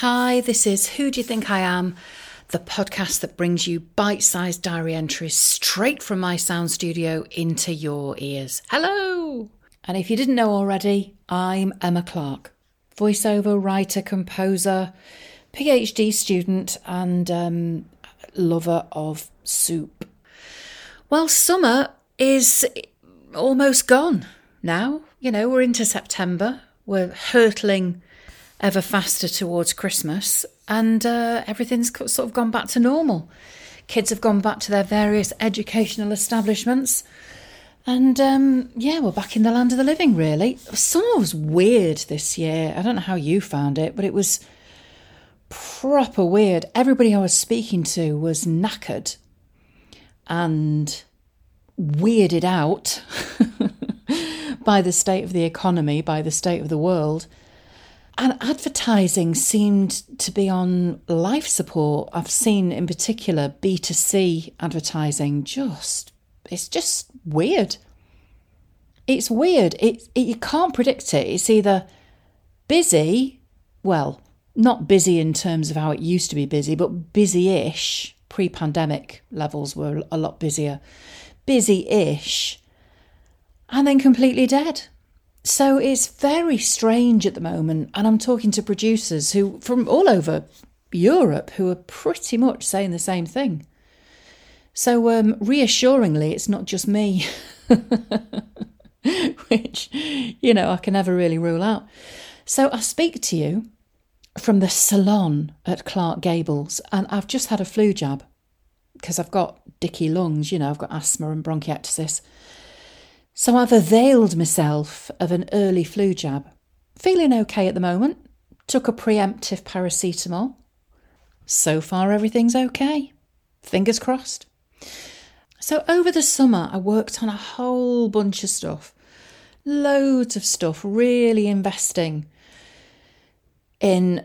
Hi, this is Who Do You Think I Am? The podcast that brings you bite sized diary entries straight from my sound studio into your ears. Hello! And if you didn't know already, I'm Emma Clarke, voiceover writer, composer, PhD student, and um, lover of soup. Well, summer is almost gone now. You know, we're into September, we're hurtling ever faster towards Christmas, and uh, everything's sort of gone back to normal. Kids have gone back to their various educational establishments. And um, yeah, we're back in the land of the living, really. Summer was weird this year. I don't know how you found it, but it was proper weird. Everybody I was speaking to was knackered and weirded out by the state of the economy, by the state of the world. And advertising seemed to be on life support. I've seen in particular B2C advertising just, it's just weird. It's weird. It, it, you can't predict it. It's either busy, well, not busy in terms of how it used to be busy, but busy ish. Pre pandemic levels were a lot busier. Busy ish. And then completely dead. So it's very strange at the moment, and I'm talking to producers who from all over Europe who are pretty much saying the same thing. So um, reassuringly, it's not just me, which you know I can never really rule out. So I speak to you from the salon at Clark Gables, and I've just had a flu jab because I've got dicky lungs. You know, I've got asthma and bronchiectasis. So I've availed myself of an early flu jab. Feeling okay at the moment. Took a preemptive paracetamol. So far, everything's okay. Fingers crossed. So, over the summer, I worked on a whole bunch of stuff. Loads of stuff, really investing in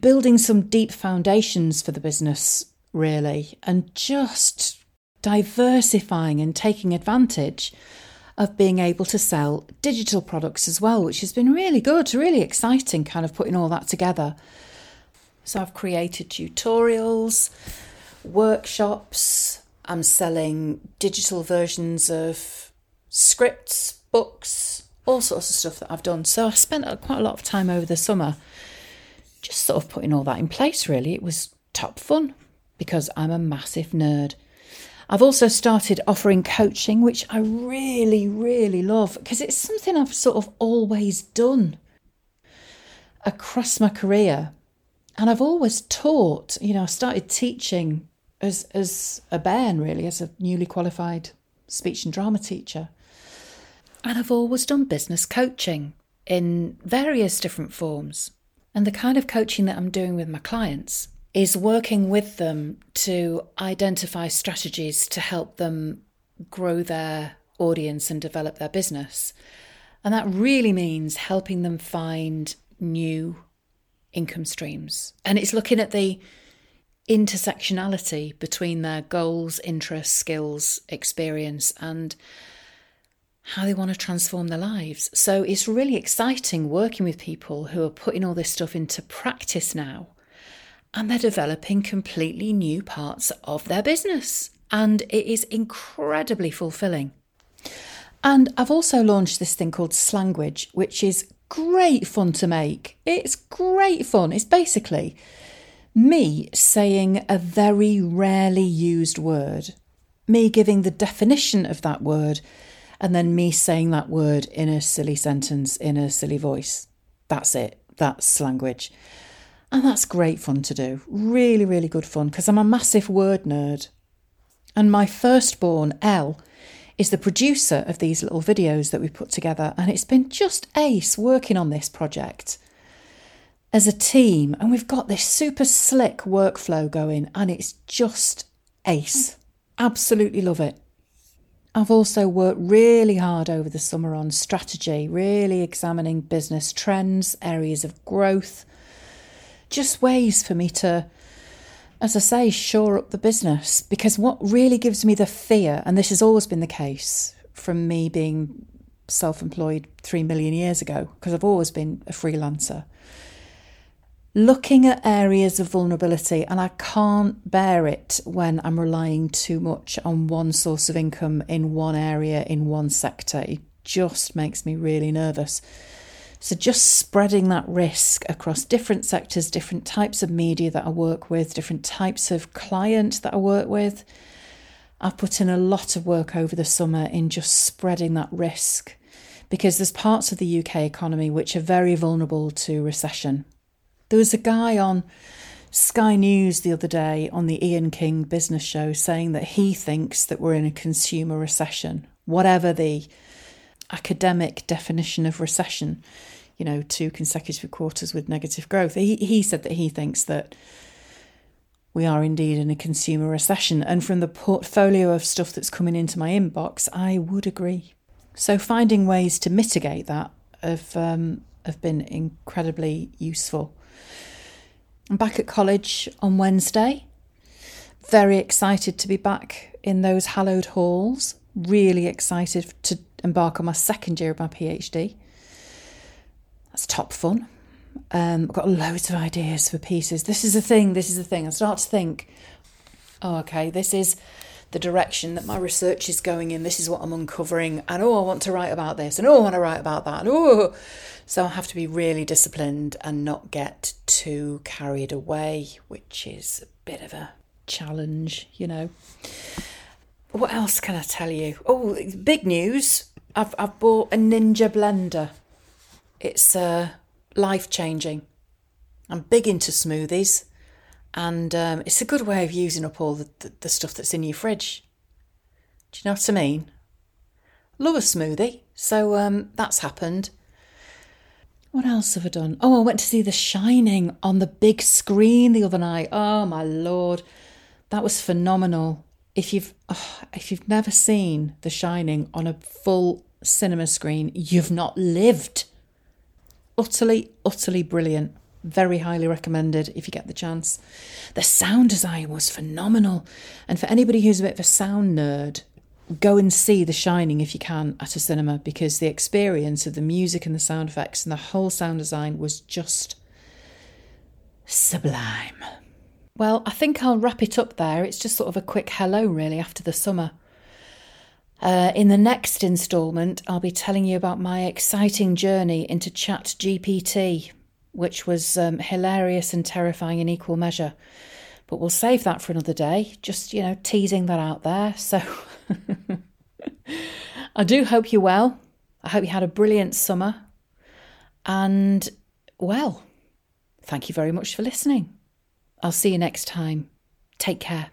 building some deep foundations for the business, really, and just diversifying and taking advantage of being able to sell digital products as well, which has been really good, really exciting, kind of putting all that together. So I've created tutorials, workshops, I'm selling digital versions of scripts, books, all sorts of stuff that I've done. So I spent quite a lot of time over the summer just sort of putting all that in place, really. It was top fun because I'm a massive nerd. I've also started offering coaching, which I really, really love because it's something I've sort of always done across my career. And I've always taught, you know, I started teaching as, as a bairn, really, as a newly qualified speech and drama teacher. And I've always done business coaching in various different forms. And the kind of coaching that I'm doing with my clients is working with them to identify strategies to help them grow their audience and develop their business. And that really means helping them find new income streams. And it's looking at the intersectionality between their goals, interests, skills, experience, and how they want to transform their lives. So it's really exciting working with people who are putting all this stuff into practice now and they're developing completely new parts of their business. And it is incredibly fulfilling. And I've also launched this thing called Slanguage, which is great fun to make. It's great fun. It's basically me saying a very rarely used word, me giving the definition of that word, and then me saying that word in a silly sentence in a silly voice. That's it. That's Slanguage. And that's great fun to do. Really, really good fun because I'm a massive word nerd. And my firstborn, Elle, is the producer of these little videos that we put together. And it's been just ace working on this project as a team. And we've got this super slick workflow going, and it's just ace. Absolutely love it. I've also worked really hard over the summer on strategy, really examining business trends, areas of growth just ways for me to, as I say, shore up the business. Because what really gives me the fear, and this has always been the case from me being self employed three million years ago, because I've always been a freelancer. looking at areas of vulnerability, and I can't bear it when I'm relying too much on one source of income in one area, in one sector. It just makes me really nervous. So, just spreading that risk across different sectors, different types of media that I work with, different types of client that I work with. I've put in a lot of work over the summer in just spreading that risk because there's parts of the UK economy which are very vulnerable to recession. There was a guy on Sky News the other day on the Ian King business show saying that he thinks that we're in a consumer recession, whatever the academic definition of recession, you know, two consecutive quarters with negative growth. He, he said that he thinks that we are indeed in a consumer recession. And from the portfolio of stuff that's coming into my inbox, I would agree. So finding ways to mitigate that have, um, have been incredibly useful. I'm back at college on Wednesday. Very excited to be back in those hallowed halls. Really excited to embark on my second year of my PhD. That's top fun. Um, I've got loads of ideas for pieces. This is the thing, this is the thing. I start to think, oh, okay, this is the direction that my research is going in. This is what I'm uncovering. And oh, I want to write about this. And oh, I want to write about that. And oh, so I have to be really disciplined and not get too carried away, which is a bit of a challenge, you know. What else can I tell you? Oh, big news. I've, I've bought a Ninja blender. It's uh, life changing. I'm big into smoothies and um, it's a good way of using up all the, the, the stuff that's in your fridge. Do you know what I mean? Love a smoothie, so um, that's happened. What else have I done? Oh, I went to see The Shining on the big screen the other night. Oh my lord, that was phenomenal. If you've oh, if you've never seen The Shining on a full cinema screen, you've not lived. Utterly, utterly brilliant. Very highly recommended if you get the chance. The sound design was phenomenal. And for anybody who's a bit of a sound nerd, go and see The Shining if you can at a cinema because the experience of the music and the sound effects and the whole sound design was just sublime. Well, I think I'll wrap it up there. It's just sort of a quick hello, really, after the summer. Uh, in the next instalment, I'll be telling you about my exciting journey into Chat GPT which was um, hilarious and terrifying in equal measure. But we'll save that for another day, just, you know, teasing that out there. So I do hope you're well. I hope you had a brilliant summer. And, well, thank you very much for listening. I'll see you next time. Take care.